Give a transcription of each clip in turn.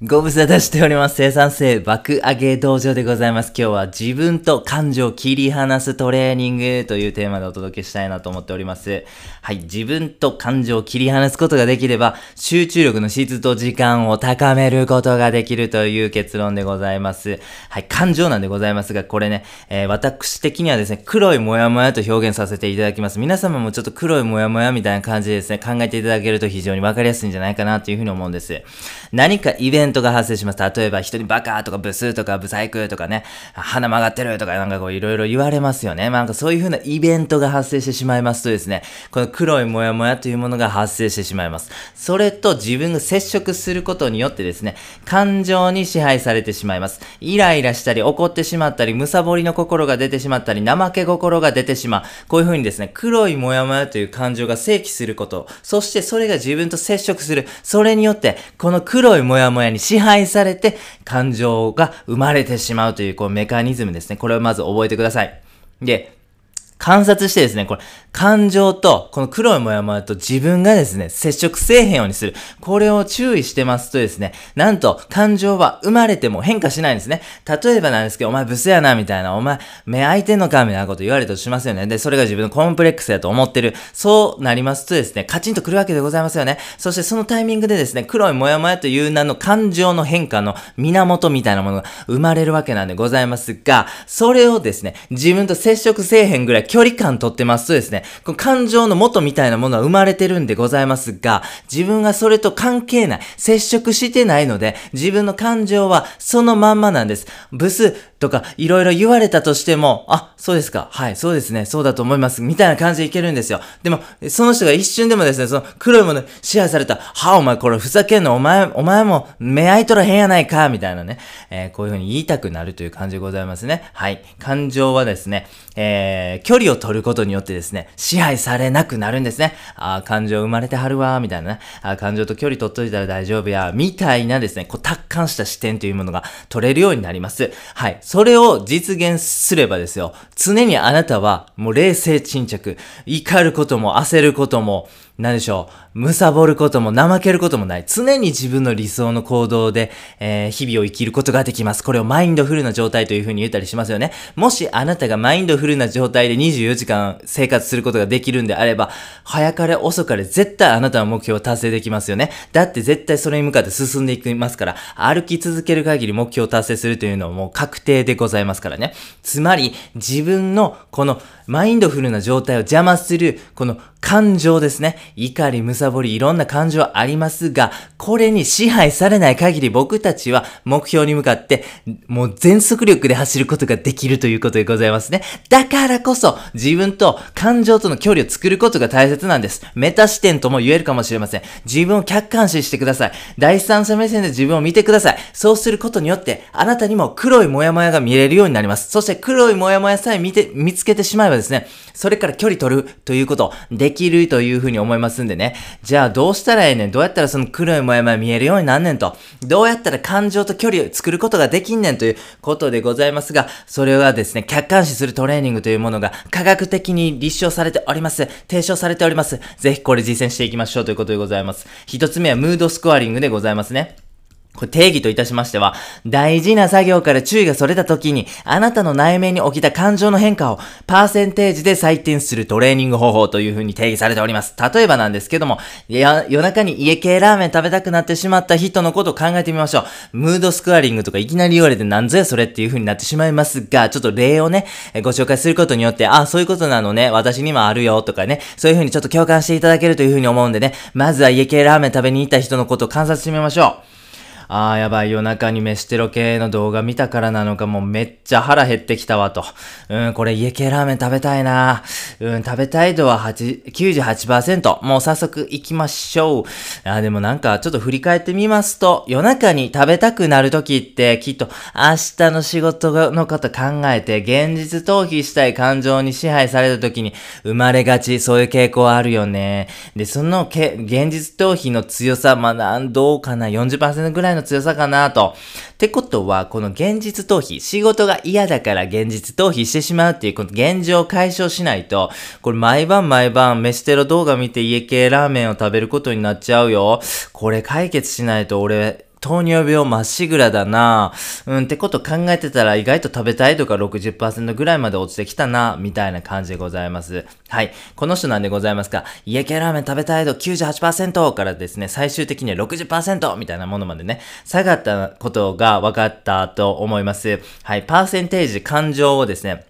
ご無沙汰しております。生産性爆上げ道場でございます。今日は自分と感情を切り離すトレーニングというテーマでお届けしたいなと思っております。はい。自分と感情を切り離すことができれば、集中力の質と時間を高めることができるという結論でございます。はい。感情なんでございますが、これね、えー、私的にはですね、黒いモヤモヤと表現させていただきます。皆様もちょっと黒いモヤモヤみたいな感じでですね、考えていただけると非常にわかりやすいんじゃないかなというふうに思うんです。何かイベントントが発生します。例えば人にバカとかブスとかブサイクとかね、鼻曲がってるとかなんかこういろいろ言われますよね。まあなんかそういう風なイベントが発生してしまいますとですね、この黒いモヤモヤというものが発生してしまいます。それと自分が接触することによってですね、感情に支配されてしまいます。イライラしたり怒ってしまったり、むさぼりの心が出てしまったり、怠け心が出てしまう。こういう風にですね、黒いモヤモヤという感情が正規すること、そしてそれが自分と接触する。それによって、この黒いモヤモヤにに支配されて感情が生まれてしまうというこうメカニズムですね。これをまず覚えてください。で、観察してですね、これ、感情と、この黒いモヤモヤと自分がですね、接触せえへんようにする。これを注意してますとですね、なんと、感情は生まれても変化しないんですね。例えばなんですけど、お前ブスやな、みたいな、お前、目開いてんのか、みたいなこと言われたとしますよね。で、それが自分のコンプレックスやと思ってる。そうなりますとですね、カチンと来るわけでございますよね。そしてそのタイミングでですね、黒いモヤモヤという名の感情の変化の源みたいなものが生まれるわけなんでございますが、それをですね、自分と接触せえへんぐらい距離感とってますとですね、この感情の元みたいなものは生まれてるんでございますが、自分がそれと関係ない、接触してないので、自分の感情はそのまんまなんです。ブスとかいろいろ言われたとしても、あ、そうですか、はい、そうですね、そうだと思います、みたいな感じでいけるんですよ。でも、その人が一瞬でもですね、その黒いもの支配された、はあ、お前これふざけんの、お前、お前も目開いとらへんやないか、みたいなね、えー、こういうふうに言いたくなるという感じでございますね。はい。感情はですね、えー、距離を取ることによってですね、支配されなくなるんですね。あ感情生まれてはるわ、みたいなね。あ感情と距離取っといたら大丈夫や、みたいなですね、こう達観した視点というものが取れるようになります。はい。それを実現すればですよ、常にあなたはもう冷静沈着、怒ることも焦ることも、何でしょう、むさぼることも怠けることもない。常に自分の理想の行動で、えー、日々を生きることができます。これをマインドフルな状態という風に言ったりしますよね。もしあなたがマインドフルな状態で24時間生活することができるんであれば、早かれ遅かれ絶対あなたの目標を達成できますよね。だって絶対それに向かって進んでいきますから、歩き続ける限り目標を達成するというのはもう確定でございますからね。つまり、自分のこのマインドフルな状態を邪魔する、この感情ですね。怒り、むさぼり、いろんな感情ありますが、これに支配されない限り僕たちは目標に向かって、もう全速力で走ることができるということでございますね。だからこそ、自分と感情との距離を作ることが大切なんです。メタ視点とも言えるかもしれません。自分を客観視してください。第三者目線で自分を見てください。そうすることによって、あなたにも黒いモヤモヤが見れるようになります。そして黒いモヤモヤさえ見て、見つけてしまえばですね、それから距離取るということ、でできるというふうに思いますんでね。じゃあどうしたらええねん？どうやったらその黒いもやもや見えるようになんねんと。どうやったら感情と距離を作ることができんねんということでございますが、それはですね、客観視するトレーニングというものが科学的に立証されております。提唱されております。ぜひこれ実践していきましょうということでございます。一つ目はムードスコアリングでございますね。これ定義といたしましては、大事な作業から注意がそれた時に、あなたの内面に起きた感情の変化を、パーセンテージで採点するトレーニング方法という風に定義されております。例えばなんですけども、夜中に家系ラーメン食べたくなってしまった人のことを考えてみましょう。ムードスクワリングとかいきなり言われてなんぞやそれっていう風になってしまいますが、ちょっと例をね、ご紹介することによって、あ、そういうことなのね、私にもあるよとかね、そういう風にちょっと共感していただけるという風に思うんでね、まずは家系ラーメン食べに行った人のことを観察してみましょう。ああ、やばい、夜中に飯テロ系の動画見たからなのかもうめっちゃ腹減ってきたわと。うん、これ家系ラーメン食べたいな。うん、食べたい度は8 98%。もう早速行きましょう。あでもなんかちょっと振り返ってみますと、夜中に食べたくなる時ってきっと明日の仕事のこと考えて現実逃避したい感情に支配された時に生まれがち、そういう傾向あるよね。で、そのけ現実逃避の強さ、まあ、どうかな、40%ぐらいのの強さかなと。ってことは、この現実逃避、仕事が嫌だから現実逃避してしまうっていう、この現状を解消しないと、これ毎晩毎晩飯テロ動画見て家系ラーメンを食べることになっちゃうよ。これ解決しないと俺、糖尿病まっしぐらだなうんってこと考えてたら意外と食べたいとか60%ぐらいまで落ちてきたなみたいな感じでございます。はい。この人なんでございますか家系ラーメン食べたい度98%からですね、最終的には60%みたいなものまでね、下がったことが分かったと思います。はい。パーセンテージ、感情をですね、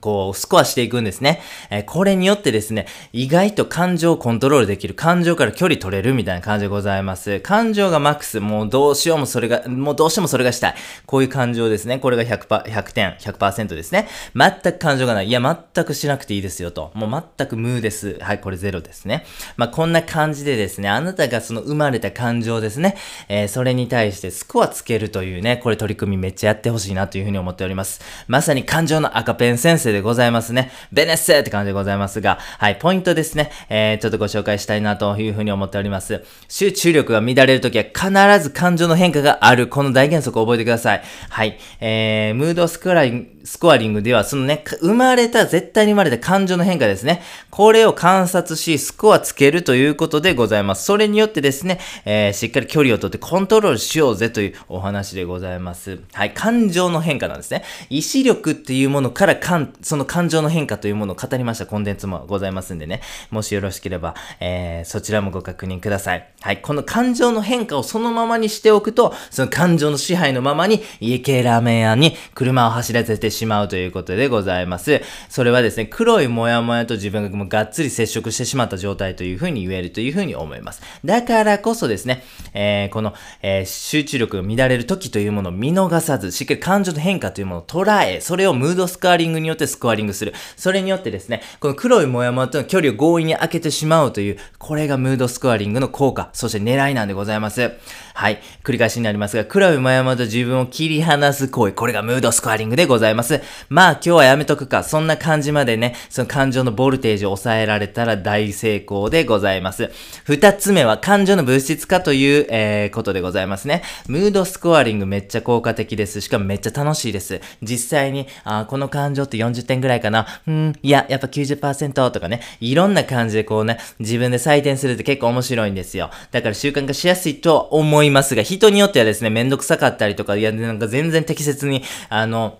こう、スコアしていくんですね。えー、これによってですね、意外と感情をコントロールできる、感情から距離取れるみたいな感じでございます。感情がマックス、もうどうしようもそれが、もうどうしてもそれがしたい。こういう感情ですね。これが100%、100点、100%ですね。全く感情がない。いや、全くしなくていいですよと。もう全く無です。はい、これゼロですね。まあ、こんな感じでですね、あなたがその生まれた感情ですね、えー、それに対してスコアつけるというね、これ取り組みめっちゃやってほしいなというふうに思っております。まさに感情の赤ペン先生でございますね。ベネッセって感じでございますが、はい、ポイントですね。えー、ちょっとご紹介したいなというふうに思っております。集中力が乱れるときは必ず感情の変化がある。この大原則を覚えてください。はい。えー、ムードスクラインスコアリングでは、そのね、生まれた、絶対に生まれた感情の変化ですね。これを観察し、スコアつけるということでございます。それによってですね、えー、しっかり距離をとってコントロールしようぜというお話でございます。はい、感情の変化なんですね。意志力っていうものから、その感情の変化というものを語りましたコンテンツもございますんでね、もしよろしければ、えー、そちらもご確認ください。はい、この感情の変化をそのままにしておくと、その感情の支配のままに、家系ラーメン屋に車を走らせてしまうということでございます。それはですね、黒いモヤモヤと自分がもうがっつり接触してしまった状態というふうに言えるというふうに思います。だからこそですね、えー、この、えー、集中力が乱れる時というものを見逃さず、しっかり感情の変化というものを捉え、それをムードスコアリングによってスコアリングする。それによってですね、この黒いモヤモヤとの距離を強引に開けてしまうという、これがムードスコアリングの効果、そして狙いなんでございます。はい。繰り返しになりますが、黒いモヤモヤと自分を切り離す行為、これがムードスコアリングでございます。まあ今日はやめとくか、そんな感じまでね、その感情のボルテージを抑えられたら大成功でございます。二つ目は感情の物質化という、えー、ことでございますね。ムードスコアリングめっちゃ効果的です。しかもめっちゃ楽しいです。実際に、あこの感情って40点ぐらいかな。うん、いや、やっぱ90%とかね、いろんな感じでこうね、自分で採点するって結構面白いんですよ。だから習慣化しやすいとは思いますが、人によってはですね、めんどくさかったりとか、いや、なんか全然適切に、あの、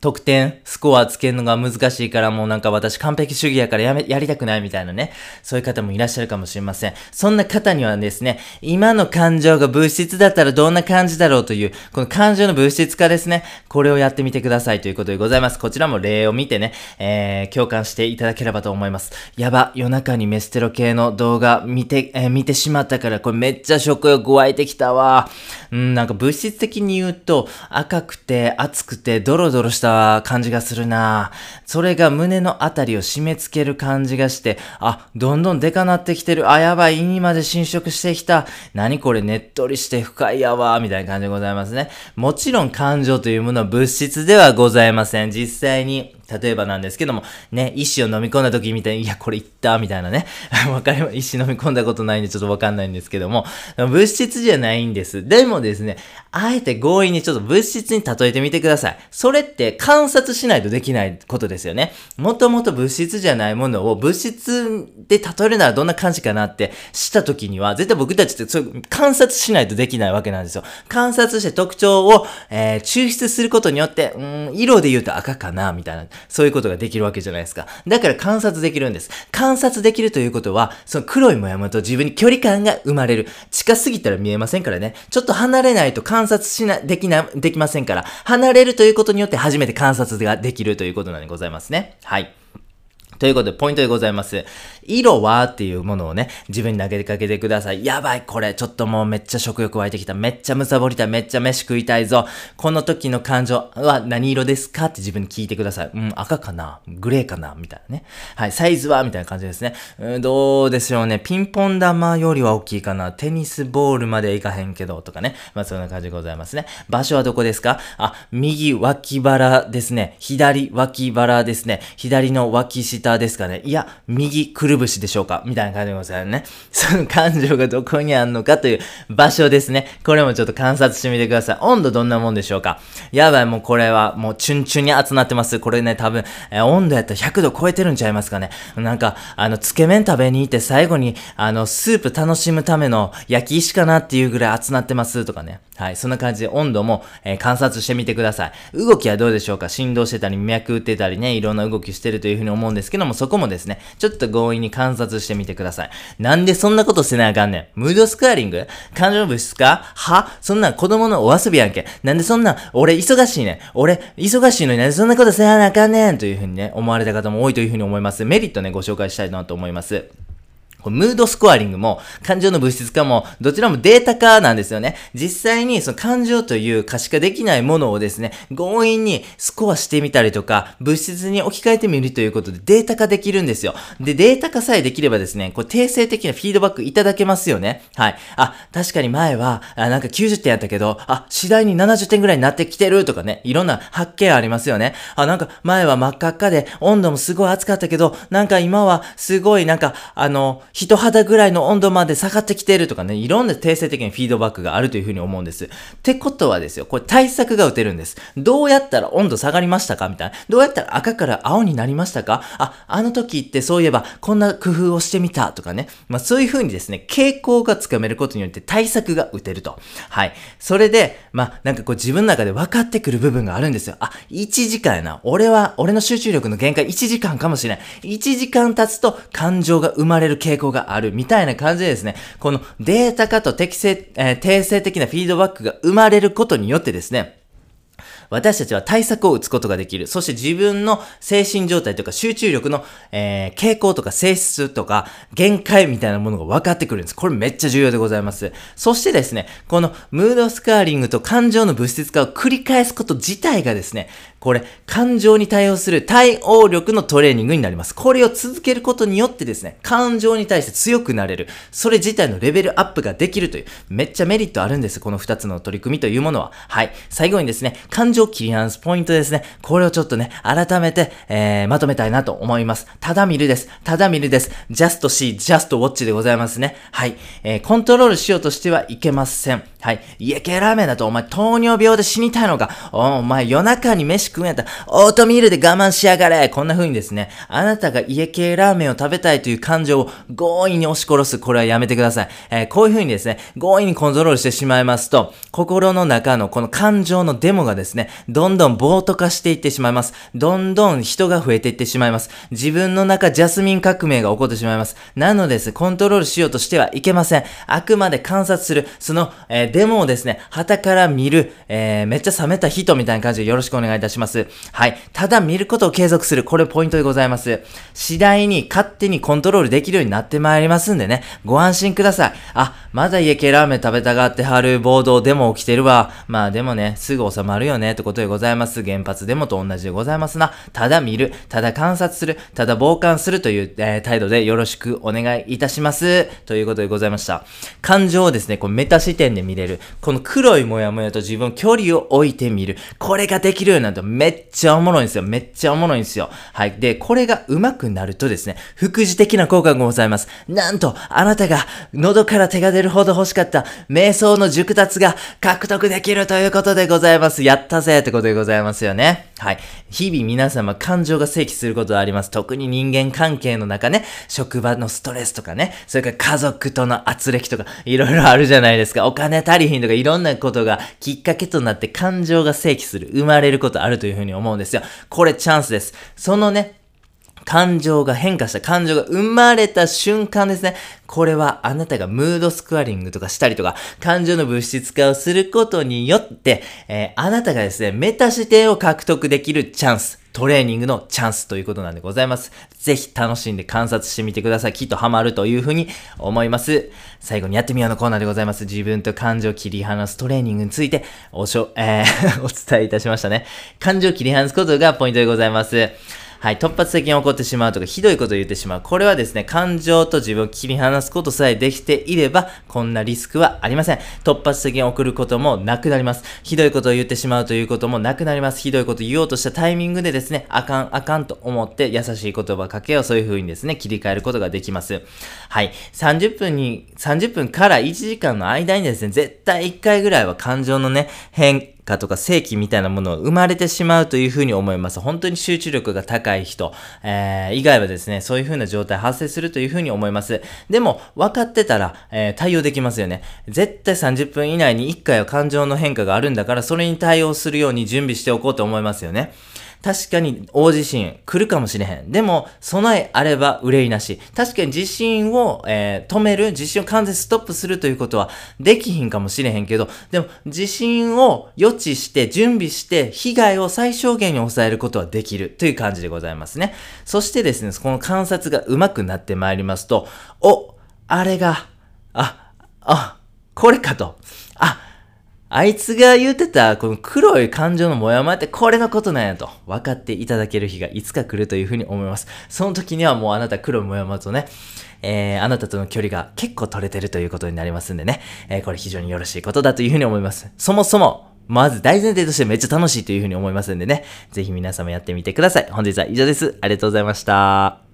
得点、スコアつけるのが難しいからもうなんか私完璧主義やからやめ、やりたくないみたいなね。そういう方もいらっしゃるかもしれません。そんな方にはですね、今の感情が物質だったらどんな感じだろうという、この感情の物質化ですね。これをやってみてくださいということでございます。こちらも例を見てね、えー、共感していただければと思います。やば、夜中にメステロ系の動画見て、えー、見てしまったから、これめっちゃ食欲湧いてきたわ。うん、なんか物質的に言うと、赤くて、熱くて、ドロドロしたた感じがするなそれが胸のあたりを締め付ける感じがして、あ、どんどんデカなってきてる。あ、やばい、胃にまで侵食してきた。何これ、ねっとりして深いやわ、みたいな感じでございますね。もちろん感情というものは物質ではございません。実際に例えばなんですけども、ね、石を飲み込んだ時みたいに、いや、これいったみたいなね。わかります。石飲み込んだことないんでちょっとわかんないんですけども、物質じゃないんです。でもですね、あえて強引にちょっと物質に例えてみてください。それって観察しないとできないことですよね。もともと物質じゃないものを物質で例えるならどんな感じかなってした時には、絶対僕たちってそう観察しないとできないわけなんですよ。観察して特徴を、えー、抽出することによって、うん、色で言うと赤かな、みたいな。そういうことができるわけじゃないですか。だから観察できるんです。観察できるということは、その黒いもやもやと自分に距離感が生まれる。近すぎたら見えませんからね。ちょっと離れないと観察しな、できな、できませんから、離れるということによって初めて観察ができるということなんでございますね。はい。ということで、ポイントでございます。色はっていうものをね、自分に投げかけてください。やばい、これ、ちょっともうめっちゃ食欲湧いてきた。めっちゃむさぼりたい。めっちゃ飯食いたいぞ。この時の感情は何色ですかって自分に聞いてください。うん、赤かな？グレーかな？みたいなね。はい、サイズは？みたいな感じですね。うん、どうでしょうね。ピンポン玉よりは大きいかな。テニスボールまでいかへんけど、とかね。まあ、そんな感じでございますね。場所はどこですか？あ、右脇腹ですね。左脇腹ですね。左の脇下ターですかねいや、右くるぶしでしょうかみたいな感じでございますね。その感情がどこにあんのかという場所ですね。これもちょっと観察してみてください。温度どんなもんでしょうかやばい、もうこれはもうチュンチュンに熱なってます。これね、多分、えー、温度やったら100度超えてるんちゃいますかね。なんか、あの、つけ麺食べに行って最後に、あの、スープ楽しむための焼き石かなっていうぐらい熱なってますとかね。はい。そんな感じで温度も、えー、観察してみてください。動きはどうでしょうか振動してたり、脈打ってたりね、いろんな動きしてるというふうに思うんですけどのも、そこもですね、ちょっと強引に観察してみてください。なんでそんなことせなあかんねん。ムードスクアリング？感情物質か？は？そんな子供のお遊びやんけ。なんでそんな、俺忙しいねん。俺、忙しいのになんでそんなことせなあかんねんというふうにね、思われた方も多いというふうに思います。メリットね、ご紹介したいなと思います。ムードスコアリングも感情の物質化もどちらもデータ化なんですよね。実際にその感情という可視化できないものをですね、強引にスコアしてみたりとか、物質に置き換えてみるということでデータ化できるんですよ。で、データ化さえできればですね、これ定性的なフィードバックいただけますよね。はい。あ、確かに前は、あなんか90点やったけど、あ、次第に70点ぐらいになってきてるとかね、いろんな発見ありますよね。あ、なんか前は真っ赤っかで温度もすごい暑かったけど、なんか今はすごいなんか、あの、人肌ぐらいの温度まで下がってきているとかね、いろんな定性的なフィードバックがあるというふうに思うんです。ってことはですよ、これ対策が打てるんです。どうやったら温度下がりましたかみたいな。どうやったら赤から青になりましたか？あ、あの時ってそういえばこんな工夫をしてみたとかね。まあそういうふうにですね、傾向がつかめることによって対策が打てると。はい。それで、まあなんかこう自分の中で分かってくる部分があるんですよ。あ、1時間やな。俺は、俺の集中力の限界1時間かもしれない。1時間経つと感情が生まれる傾向があ。るみたいな感じでですね、このデータ化と適正、えー、定性的なフィードバックが生まれることによってですね、私たちは対策を打つことができる。そして自分の精神状態とか集中力の、えー、傾向とか性質とか限界みたいなものが分かってくるんです。これめっちゃ重要でございます。そしてですね、このムードスカーリングと感情の物質化を繰り返すこと自体がですね、これ、感情に対応する対応力のトレーニングになります。これを続けることによってですね、感情に対して強くなれる。それ自体のレベルアップができるという、めっちゃメリットあるんです。この2つの取り組みというものは。はい。最後にですね、感情切り離すポイントですね。これをちょっとね、改めて、えー、まとめたいなと思います。ただ見るです。ただ見るです。just see, just watch でございますね。はい。えー、コントロールしようとしてはいけません。はい。家系ラーメンだとお前糖尿病で死にたいのかお前夜中に飯食うんやったらオートミールで我慢しやがれこんな風にですね、あなたが家系ラーメンを食べたいという感情を強引に押し殺す。これはやめてください。えー、こういう風にですね、強引にコントロールしてしまいますと、心の中のこの感情のデモがですね、どんどん暴徒化していってしまいます。どんどん人が増えていってしまいます。自分の中ジャスミン革命が起こってしまいます。なのです。コントロールしようとしてはいけません。あくまで観察する。その、えーデモをですね、旗から見る、えー、めっちゃ冷めた人みたいな感じでよろしくお願いいたします。はい。ただ見ることを継続する。これポイントでございます。次第に勝手にコントロールできるようになってまいりますんでね、ご安心ください。あ、まだ家系ラーメン食べたがってはる暴動デモ起きてるわ。まあでもね、すぐ収まるよねってことでございます。原発デモと同じでございますな。ただ見る、ただ観察する、ただ傍観するという、えー、態度でよろしくお願いいたします。ということでございました。感情をですね、こうメタ視点で見れる。この黒いもやもやと自分距離を置いてみる。これができるようになるとめっちゃおもろいんですよ。めっちゃおもろいんですよ。はい。で、これが上手くなるとですね、副次的な効果がございます。なんと、あなたが喉から手が出るほど欲しかった瞑想の熟達が獲得できるということでございます。やったぜってことでございますよね。はい。日々皆様感情が正規することはあります。特に人間関係の中ね、職場のストレスとかね、それから家族との圧力とか、いろいろあるじゃないですか。お金足りひんとかいろんなことがきっかけとなって感情が正規する、生まれることあるというふうに思うんですよ。これチャンスです。そのね、感情が変化した、感情が生まれた瞬間ですね。これはあなたがムードスクワリングとかしたりとか、感情の物質化をすることによって、えー、あなたがですね、メタ視点を獲得できるチャンス。トレーニングのチャンスということなんでございます。ぜひ楽しんで観察してみてください。きっとハマるというふうに思います。最後にやってみようのコーナーでございます。自分と感情を切り離すトレーニングについておしょ、えー お伝えいたしましたね。感情を切り離すことがポイントでございます。はい、突発的に起こってしまうとか、ひどいことを言ってしまう。これはですね、感情と自分を切り離すことさえできていれば、こんなリスクはありません。突発的に起こることもなくなります。ひどいことを言ってしまうということもなくなります。ひどいことを言おうとしたタイミングでですね、あかん、あかんと思って優しい言葉かけをそういう風にですね、切り替えることができます。はい。30分に、30分から1時間の間にですね、絶対1回ぐらいは感情のね、変、かとか正規みたいなものを生まれてしまうというふうに思います。本当に集中力が高い人、えー、以外はですね、そういうふうな状態発生するというふうに思います。でも、分かってたら、えー、対応できますよね。絶対30分以内に1回は感情の変化があるんだから、それに対応するように準備しておこうと思いますよね。確かに大地震来るかもしれへん。でも、備えあれば憂いなし。確かに地震を、えー、止める、地震を完全ストップするということはできひんかもしれへんけど、でも地震を予知して準備して被害を最小限に抑えることはできるという感じでございますね。そしてですね、この観察が上手くなってまいりますと、お、あれが、あ、あ、これかと。あ、いつが言うてた、この黒い感情のモヤモヤってこれのことなんやと分かっていただける日がいつか来るというふうに思います。その時にはもうあなた黒いモヤモヤとね、えー、あなたとの距離が結構取れてるということになりますんでね、えー、これ非常によろしいことだというふうに思います。そもそも、まず大前提としてめっちゃ楽しいというふうに思いますんでね、ぜひ皆様やってみてください。本日は以上です。ありがとうございました。